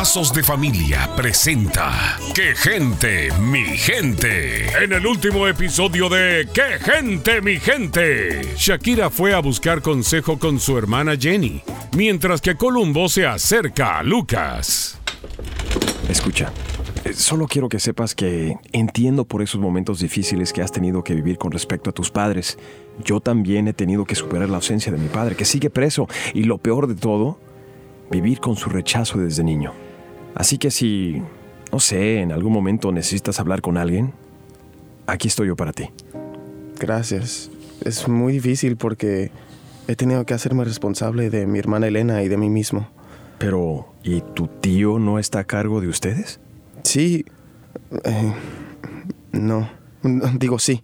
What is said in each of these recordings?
Lazos de Familia presenta ¡Qué gente, mi gente! En el último episodio de ¡Qué gente, mi gente! Shakira fue a buscar consejo con su hermana Jenny, mientras que Columbo se acerca a Lucas. Escucha, solo quiero que sepas que entiendo por esos momentos difíciles que has tenido que vivir con respecto a tus padres. Yo también he tenido que superar la ausencia de mi padre, que sigue preso, y lo peor de todo, vivir con su rechazo desde niño. Así que si, no sé, en algún momento necesitas hablar con alguien, aquí estoy yo para ti. Gracias. Es muy difícil porque he tenido que hacerme responsable de mi hermana Elena y de mí mismo. Pero, ¿y tu tío no está a cargo de ustedes? Sí. eh, no. Digo sí.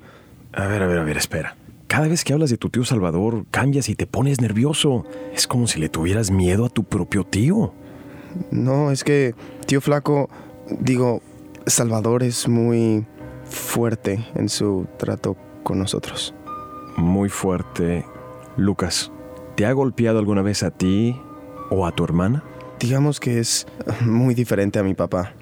A ver, a ver, a ver, espera. Cada vez que hablas de tu tío Salvador, cambias y te pones nervioso. Es como si le tuvieras miedo a tu propio tío. No, es que tío Flaco, digo, Salvador es muy fuerte en su trato con nosotros. Muy fuerte. Lucas, ¿te ha golpeado alguna vez a ti o a tu hermana? Digamos que es muy diferente a mi papá.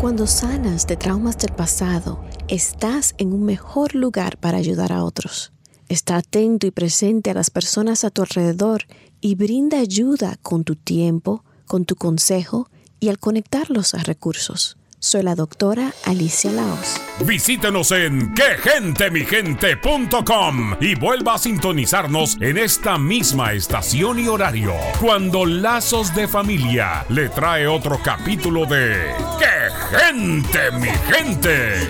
Cuando sanas de traumas del pasado, estás en un mejor lugar para ayudar a otros. Está atento y presente a las personas a tu alrededor y brinda ayuda con tu tiempo, con tu consejo y al conectarlos a recursos. Soy la doctora Alicia Laos. Visítenos en quegentemigente.com y vuelva a sintonizarnos en esta misma estación y horario cuando Lazos de Familia le trae otro capítulo de ¡Qué gente, mi gente!